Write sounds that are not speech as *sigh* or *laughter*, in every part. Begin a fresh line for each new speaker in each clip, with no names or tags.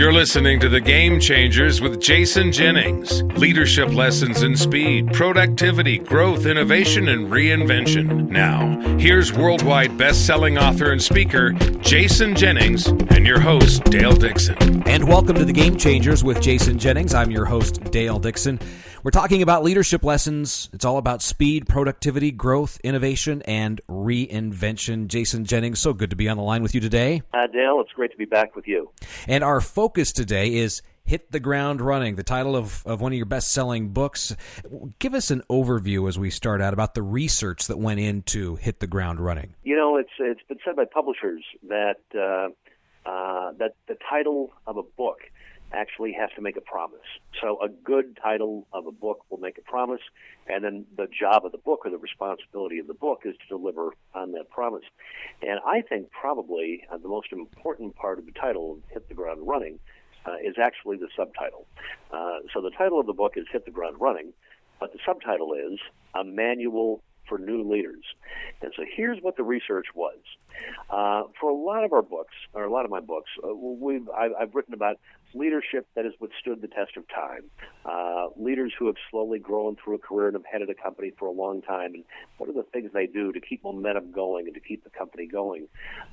You're listening to The Game Changers with Jason Jennings. Leadership lessons in speed, productivity, growth, innovation, and reinvention. Now, here's worldwide best-selling author and speaker Jason Jennings and your host Dale Dixon.
And welcome to The Game Changers with Jason Jennings. I'm your host Dale Dixon. We're talking about leadership lessons. It's all about speed, productivity, growth, innovation, and reinvention. Jason Jennings, so good to be on the line with you today.
Uh, Dale, it's great to be back with you.
And our focus today is Hit the Ground Running, the title of, of one of your best selling books. Give us an overview as we start out about the research that went into Hit the Ground Running.
You know, it's, it's been said by publishers that, uh, uh, that the title of a book actually has to make a promise. So a good title of a book will make a promise, and then the job of the book or the responsibility of the book is to deliver on that promise. And I think probably uh, the most important part of the title, Hit the Ground Running, uh, is actually the subtitle. Uh, so the title of the book is Hit the Ground Running, but the subtitle is A Manual for New Leaders. And so here's what the research was. Uh, for a lot of our books, or a lot of my books, uh, we've I've, I've, written about leadership that has withstood the test of time, uh, leaders who have slowly grown through a career and have headed a company for a long time, and what are the things they do to keep momentum going and to keep the company going.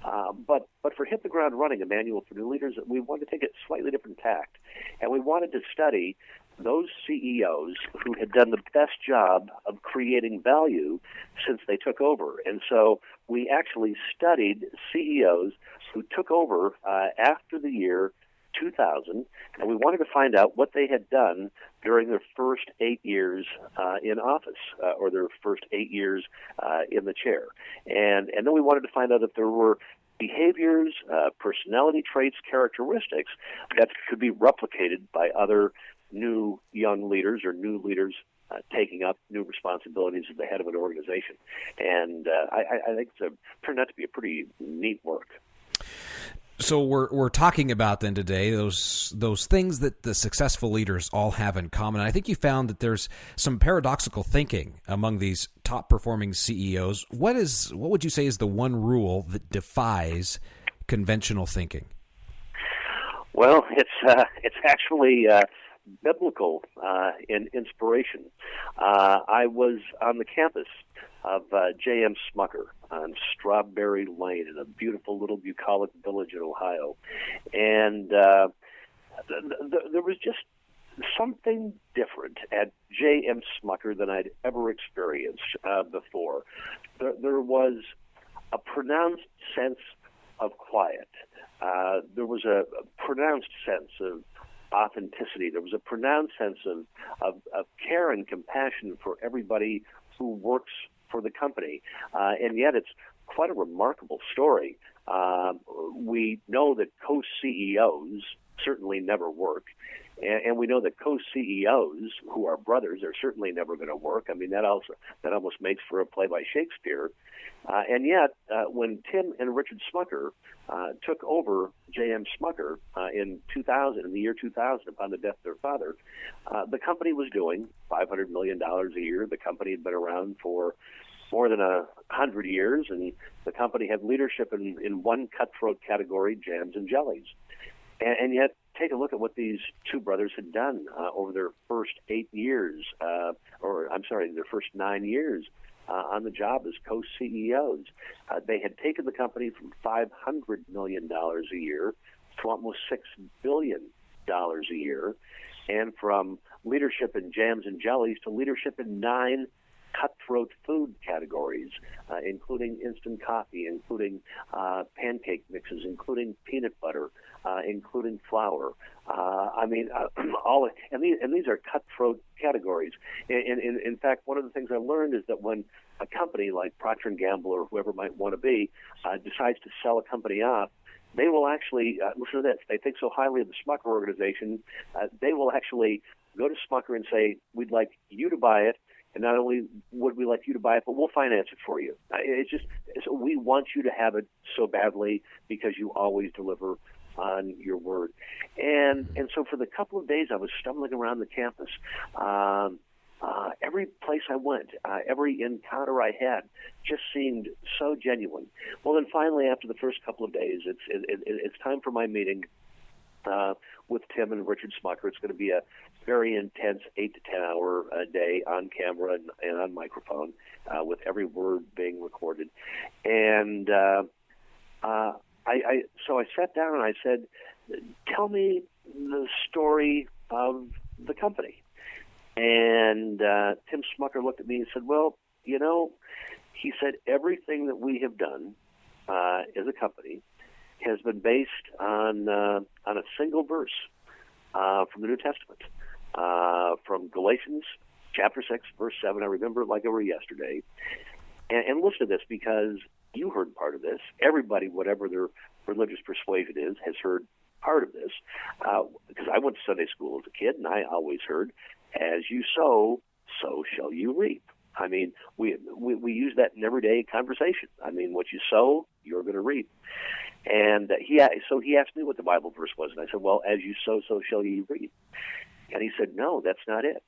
Uh, but but for hit the ground running, a manual for new leaders, we wanted to take a slightly different tact, and we wanted to study those CEOs who had done the best job of creating value since they took over. And so we actually studied CEOs who took over uh, after the year 2000, and we wanted to find out what they had done during their first eight years uh, in office uh, or their first eight years uh, in the chair. And, and then we wanted to find out if there were behaviors, uh, personality traits, characteristics that could be replicated by other new young leaders or new leaders uh, taking up new responsibilities as the head of an organization. And uh, I, I, think it's a, turned out to be a pretty neat work.
So we're we're talking about then today those those things that the successful leaders all have in common. I think you found that there's some paradoxical thinking among these top performing CEOs. What is what would you say is the one rule that defies conventional thinking?
Well, it's uh, it's actually uh, biblical uh, in inspiration. Uh, I was on the campus of uh, J.M. Smucker on Strawberry Lane in a beautiful little bucolic village in Ohio, and uh, th- th- there was just something different at J.M. Smucker than I'd ever experienced uh, before. There, there was a pronounced sense of quiet. Uh, there was a, a pronounced sense of authenticity. There was a pronounced sense of, of, of care and compassion for everybody who works for the company. Uh, and yet it's quite a remarkable story. Uh, we know that co CEOs certainly never work. And, and we know that co-CEOs who are brothers are certainly never going to work. I mean, that also that almost makes for a play by Shakespeare. Uh, and yet, uh, when Tim and Richard Smucker uh, took over J.M. Smucker uh, in 2000, in the year 2000, upon the death of their father, uh, the company was doing 500 million dollars a year. The company had been around for more than a hundred years, and the company had leadership in, in one cutthroat category, jams and jellies. And, and yet, take a look at what these two brothers had done uh, over their first eight years, uh, or I'm sorry, their first nine years uh, on the job as co-CEOs. Uh, they had taken the company from 500 million dollars a year to almost six billion dollars a year, and from leadership in jams and jellies to leadership in nine cutthroat food categories, uh, including instant coffee, including uh, pancake mixes, including peanut butter, uh, including flour. Uh, I mean, uh, *clears throat* all and these and these are cutthroat categories. And, in, in fact, one of the things I learned is that when a company like Procter and Gamble or whoever might want to be uh, decides to sell a company off, they will actually uh, listen to this. They think so highly of the Smucker organization, uh, they will actually go to Smucker and say, "We'd like you to buy it." And not only would we like you to buy it, but we'll finance it for you. It's just it's, we want you to have it so badly because you always deliver on your word. And and so for the couple of days I was stumbling around the campus. Um, uh, every place I went, uh, every encounter I had, just seemed so genuine. Well, then finally, after the first couple of days, it's it, it, it's time for my meeting uh, with Tim and Richard Smucker. It's going to be a very intense eight to ten hour a day on camera and, and on microphone, uh, with every word being recorded. And uh, uh, I, I so I sat down and I said, "Tell me the story of the company." And uh, Tim Smucker looked at me and said, "Well, you know," he said, "everything that we have done uh, as a company." has been based on uh, on a single verse uh, from the New Testament, uh, from Galatians chapter six, verse seven. I remember it like it were yesterday. And, and listen to this because you heard part of this. Everybody, whatever their religious persuasion is, has heard part of this. Uh, because I went to Sunday school as a kid, and I always heard, "As you sow, so shall you reap." I mean, we, we we use that in everyday conversation. I mean, what you sow, you're going to reap. And he so he asked me what the Bible verse was, and I said, "Well, as you sow, so shall you reap." And he said, "No, that's not it."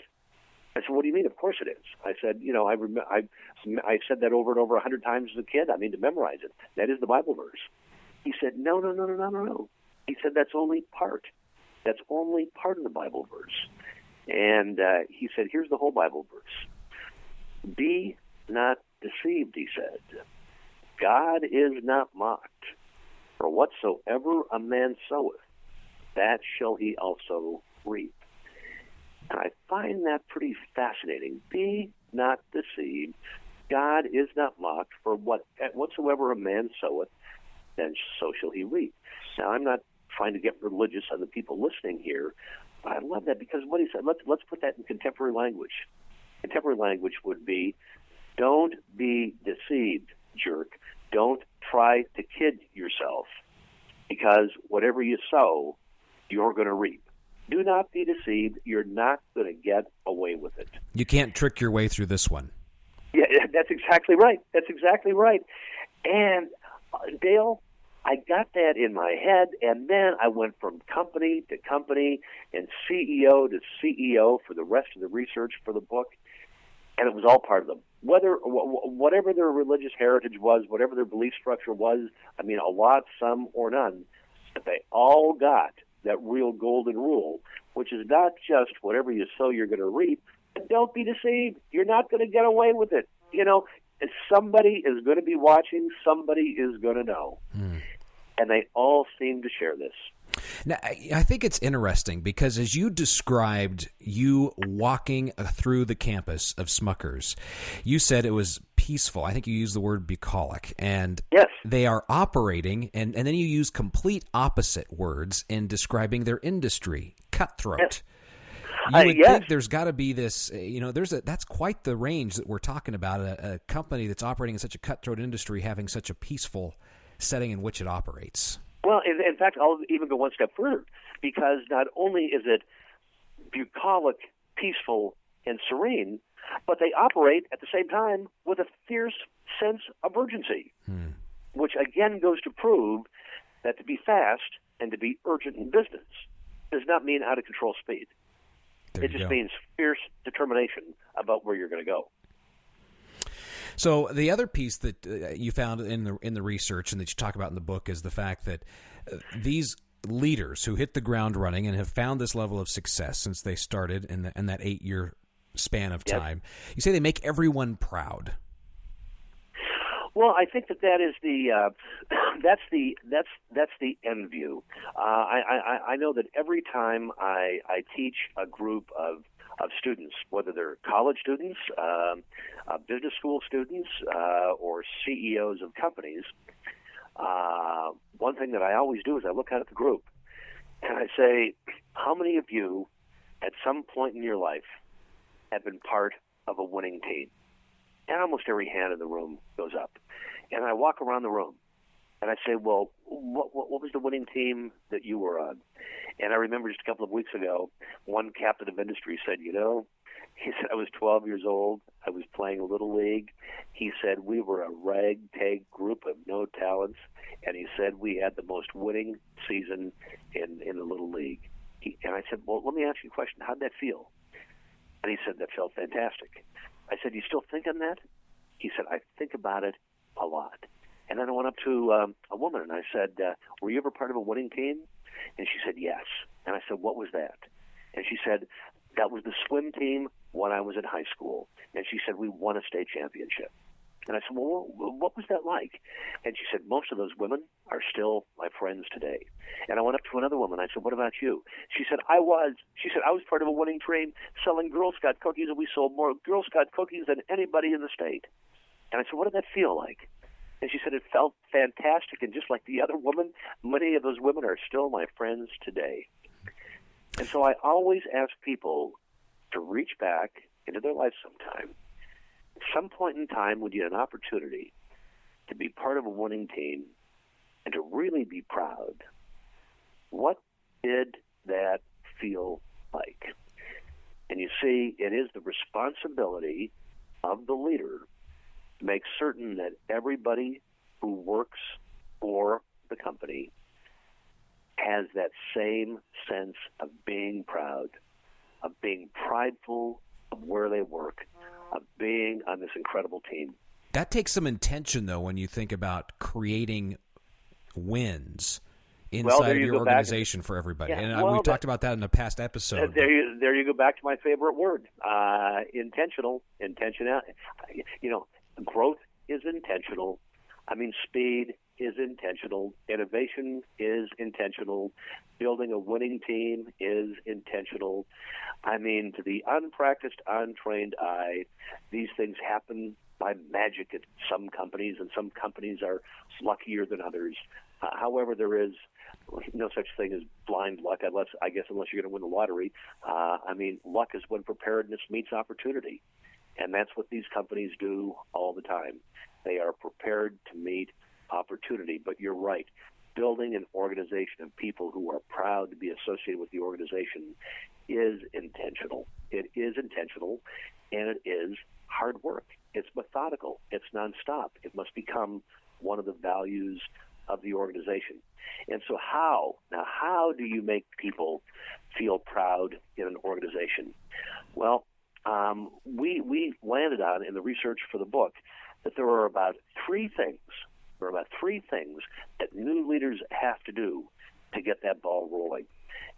I said, "What do you mean? Of course it is." I said, "You know, I rem- I I said that over and over a hundred times as a kid. I mean, to memorize it. That is the Bible verse." He said, "No, no, no, no, no, no, no." He said, "That's only part. That's only part of the Bible verse." And uh, he said, "Here's the whole Bible verse. Be not deceived," he said. God is not mocked. For whatsoever a man soweth, that shall he also reap. And I find that pretty fascinating. Be not deceived. God is not mocked. For what whatsoever a man soweth, then so shall he reap. Now, I'm not trying to get religious on the people listening here, but I love that because what he said. Let's let's put that in contemporary language. Contemporary language would be, "Don't be deceived, jerk. Don't try to kid yourself because whatever you sow, you're going to reap. Do not be deceived. You're not going to get away with it.
You can't trick your way through this one.
Yeah, that's exactly right. That's exactly right. And uh, Dale, I got that in my head, and then I went from company to company and CEO to CEO for the rest of the research for the book and it was all part of them. Whether whatever their religious heritage was, whatever their belief structure was, I mean, a lot, some, or none, but they all got that real golden rule, which is not just whatever you sow, you're going to reap. But don't be deceived. You're not going to get away with it. You know, somebody is going to be watching. Somebody is going to know, mm. and they all seem to share this.
Now, I think it's interesting because as you described you walking through the campus of Smuckers, you said it was peaceful. I think you used the word bucolic. And
yes.
they are operating, and, and then you use complete opposite words in describing their industry cutthroat.
Yes.
You
uh,
would
yes.
think there's got to be this, you know, there's a that's quite the range that we're talking about. A, a company that's operating in such a cutthroat industry having such a peaceful setting in which it operates.
Well, in, in fact, I'll even go one step further because not only is it bucolic, peaceful, and serene, but they operate at the same time with a fierce sense of urgency, hmm. which again goes to prove that to be fast and to be urgent in business does not mean out of control speed.
There
it just
go.
means fierce determination about where you're going to go.
So the other piece that uh, you found in the in the research and that you talk about in the book is the fact that uh, these leaders who hit the ground running and have found this level of success since they started in, the, in that eight year span of time, yes. you say they make everyone proud.
Well, I think that that is the uh, *coughs* that's the that's that's the end view. Uh, I, I I know that every time I I teach a group of of students, whether they're college students, um, uh, business school students, uh, or CEOs of companies, uh, one thing that I always do is I look out at the group and I say, how many of you at some point in your life have been part of a winning team? And almost every hand in the room goes up. And I walk around the room and I say, well, what, what, what was the winning team that you were on? And I remember just a couple of weeks ago, one captain of industry said, you know, *laughs* he said, I was 12 years old. I was playing a little league. He said, we were a ragtag group of no talents. And he said, we had the most winning season in, in the little league. He, and I said, well, let me ask you a question. How'd that feel? And he said, that felt fantastic. I said, you still think on that? He said, I think about it a lot. And then I went up to um, a woman and I said, uh, were you ever part of a winning team? And she said, Yes. And I said, What was that? And she said, That was the swim team when I was in high school. And she said, We won a state championship. And I said, Well, what was that like? And she said, Most of those women are still my friends today. And I went up to another woman. I said, What about you? She said, I was. She said, I was part of a winning team selling Girl Scout cookies, and we sold more Girl Scout cookies than anybody in the state. And I said, What did that feel like? And she said, It felt fantastic. And just like the other woman, many of those women are still my friends today. And so I always ask people to reach back into their life sometime At some point in time when you had an opportunity to be part of a winning team and to really be proud, what did that feel like? And you see, it is the responsibility of the leader to make certain that everybody who works for the company has that same sense of being proud, of being prideful of where they work, of being on this incredible team.
That takes some intention, though, when you think about creating wins inside
well,
of
you
your organization
and,
for everybody.
Yeah,
and
well,
we talked about that in a past episode.
There you, there you go back to my favorite word, uh, intentional, intentional. You know, growth is intentional. I mean, speed is intentional. Innovation is intentional. Building a winning team is intentional. I mean, to the unpracticed, untrained eye, these things happen by magic at some companies, and some companies are luckier than others. Uh, however, there is no such thing as blind luck, unless I guess unless you're going to win the lottery. Uh, I mean, luck is when preparedness meets opportunity, and that's what these companies do all the time. They are prepared to meet opportunity. But you're right. Building an organization of people who are proud to be associated with the organization is intentional. It is intentional, and it is hard work. It's methodical. It's nonstop. It must become one of the values of the organization. And so, how now? How do you make people feel proud in an organization? Well, um, we we landed on in the research for the book that there are about three things there are about three things that new leaders have to do to get that ball rolling.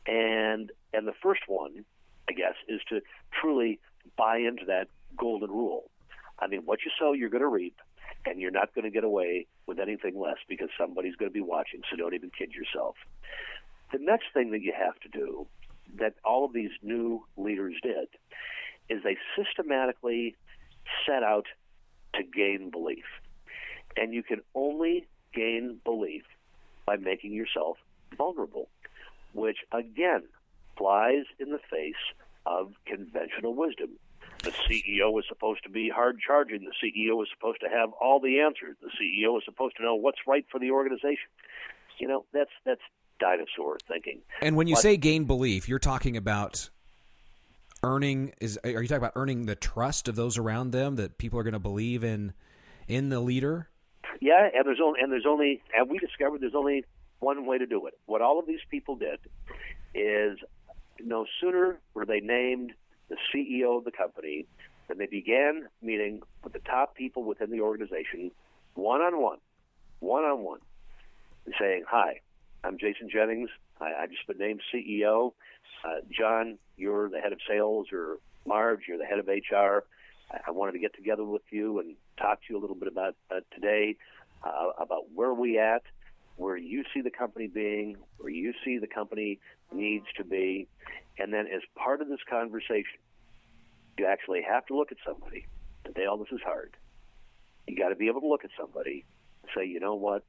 And and the first one, I guess, is to truly buy into that golden rule. I mean, what you sow, you're going to reap, and you're not going to get away with anything less because somebody's going to be watching. So don't even kid yourself. The next thing that you have to do, that all of these new leaders did, is they systematically set out to gain belief. And you can only gain belief by making yourself vulnerable, which again flies in the face of conventional wisdom. The CEO is supposed to be hard charging. The CEO is supposed to have all the answers. The CEO is supposed to know what's right for the organization. You know, that's that's dinosaur thinking.
And when you
but,
say gain belief, you're talking about earning is are you talking about earning the trust of those around them that people are going to believe in in the leader?
Yeah, and there's only and there's only and we discovered there's only one way to do it. What all of these people did is no sooner were they named the CEO of the company than they began meeting with the top people within the organization one on one, one on one, saying, "Hi, I'm Jason Jennings. I, I just been named CEO. Uh, John, you're the head of sales, or Marge, you're the head of HR. I wanted to get together with you and talk to you a little bit about uh, today, uh, about where we at, where you see the company being, where you see the company needs to be, and then as part of this conversation, you actually have to look at somebody. Today, all this is hard. You got to be able to look at somebody and say, you know what?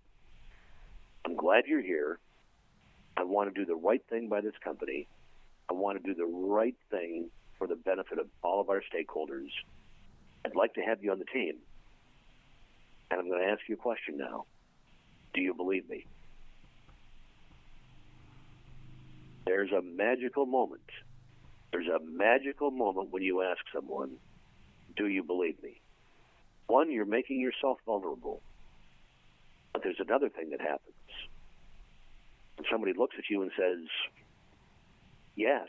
I'm glad you're here. I want to do the right thing by this company. I want to do the right thing for the benefit of all of our stakeholders. I'd like to have you on the team. And I'm going to ask you a question now. Do you believe me? There's a magical moment. There's a magical moment when you ask someone, Do you believe me? One, you're making yourself vulnerable. But there's another thing that happens. Somebody looks at you and says, Yes,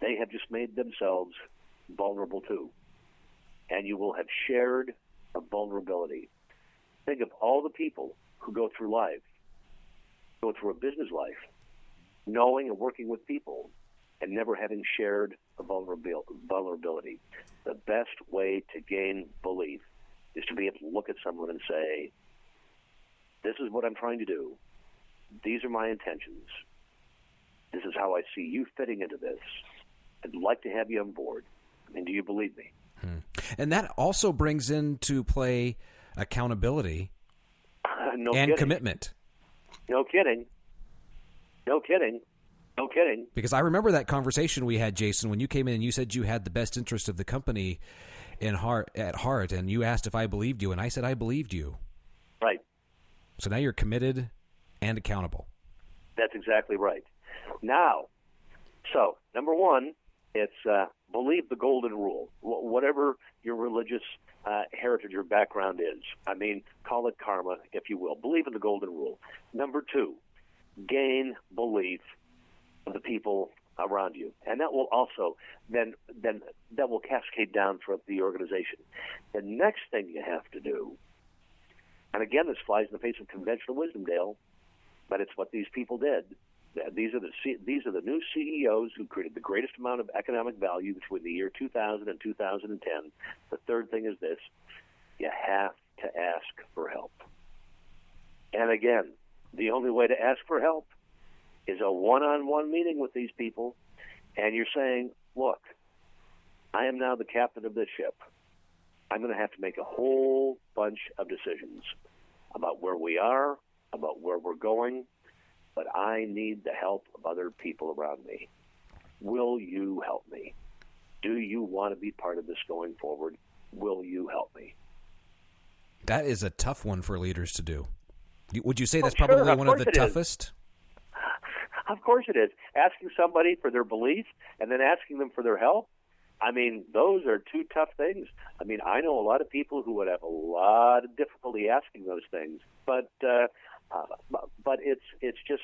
they have just made themselves vulnerable too and you will have shared a vulnerability. Think of all the people who go through life go through a business life, knowing and working with people, and never having shared a vulnerability. The best way to gain belief is to be able to look at someone and say, This is what I'm trying to do. These are my intentions. This is how I see you fitting into this. I'd like to have you on board. And do you believe me?
Hmm. And that also brings into play accountability *laughs*
no
and
kidding.
commitment.
No kidding. No kidding. No kidding.
Because I remember that conversation we had, Jason, when you came in and you said you had the best interest of the company in heart at heart, and you asked if I believed you, and I said I believed you.
Right.
So now you're committed and accountable.
That's exactly right. Now, so number one, it's uh, believe the golden rule. Wh- whatever your religious uh, heritage or background is, I mean, call it karma, if you will. Believe in the golden rule. Number two, gain belief of the people around you, and that will also then then that will cascade down throughout the organization. The next thing you have to do, and again, this flies in the face of conventional wisdom, Dale, but it's what these people did. These are the these are the new CEOs who created the greatest amount of economic value between the year 2000 and 2010. The third thing is this: you have to ask for help. And again, the only way to ask for help is a one-on-one meeting with these people, and you're saying, "Look, I am now the captain of this ship. I'm going to have to make a whole bunch of decisions about where we are, about where we're going, but I need the help of other people around me. Will you help me? Do you want to be part of this going forward? Will you help me?
That is a tough one for leaders to do. Would you say that's
oh,
probably
sure. of
one of the toughest?
Is. *laughs* Of course it is. Asking somebody for their belief and then asking them for their help. I mean, those are two tough things. I mean, I know a lot of people who would have a lot of difficulty asking those things, but uh, uh, but it's it's just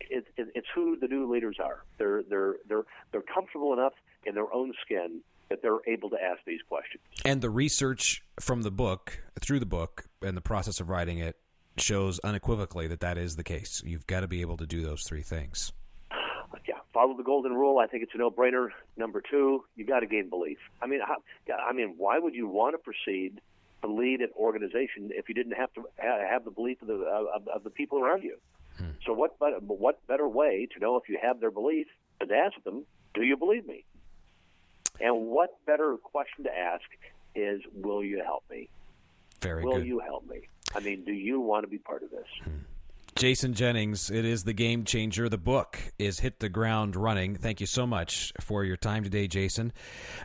it, it, it's who the new leaders are. They're they're they're they're comfortable enough in their own skin that they're able to ask these questions.
And the research from the book, through the book, and the process of writing it shows unequivocally that that is the case. You've got to be able to do those three things.
Yeah, follow the golden rule. I think it's a no-brainer. Number two, you got to gain belief. I mean, how, I mean, why would you want to proceed to lead an organization if you didn't have to have the belief of the of, of the people around you? Hmm. So what better, what better way to know if you have their belief than to ask them, "Do you believe me?" And what better question to ask is, "Will you help me?"
Very
Will
good.
you help me? I mean, do you want to be part of this?
Hmm. Jason Jennings, it is the game changer. The book is Hit the Ground Running. Thank you so much for your time today, Jason.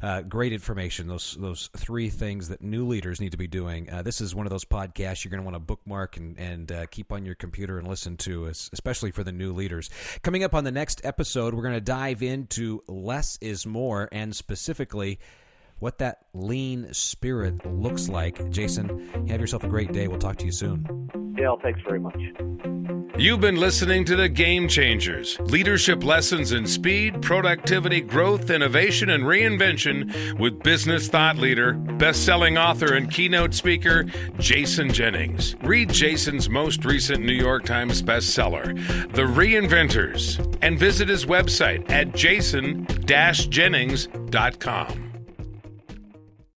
Uh, great information. Those those three things that new leaders need to be doing. Uh, this is one of those podcasts you're going to want to bookmark and and uh, keep on your computer and listen to, especially for the new leaders. Coming up on the next episode, we're going to dive into less is more, and specifically what that lean spirit looks like. Jason, have yourself a great day. We'll talk to you soon.
Dale, thanks very much.
You've been listening to The Game Changers leadership lessons in speed, productivity, growth, innovation, and reinvention with business thought leader, best selling author, and keynote speaker, Jason Jennings. Read Jason's most recent New York Times bestseller, The Reinventors, and visit his website at jason jennings.com.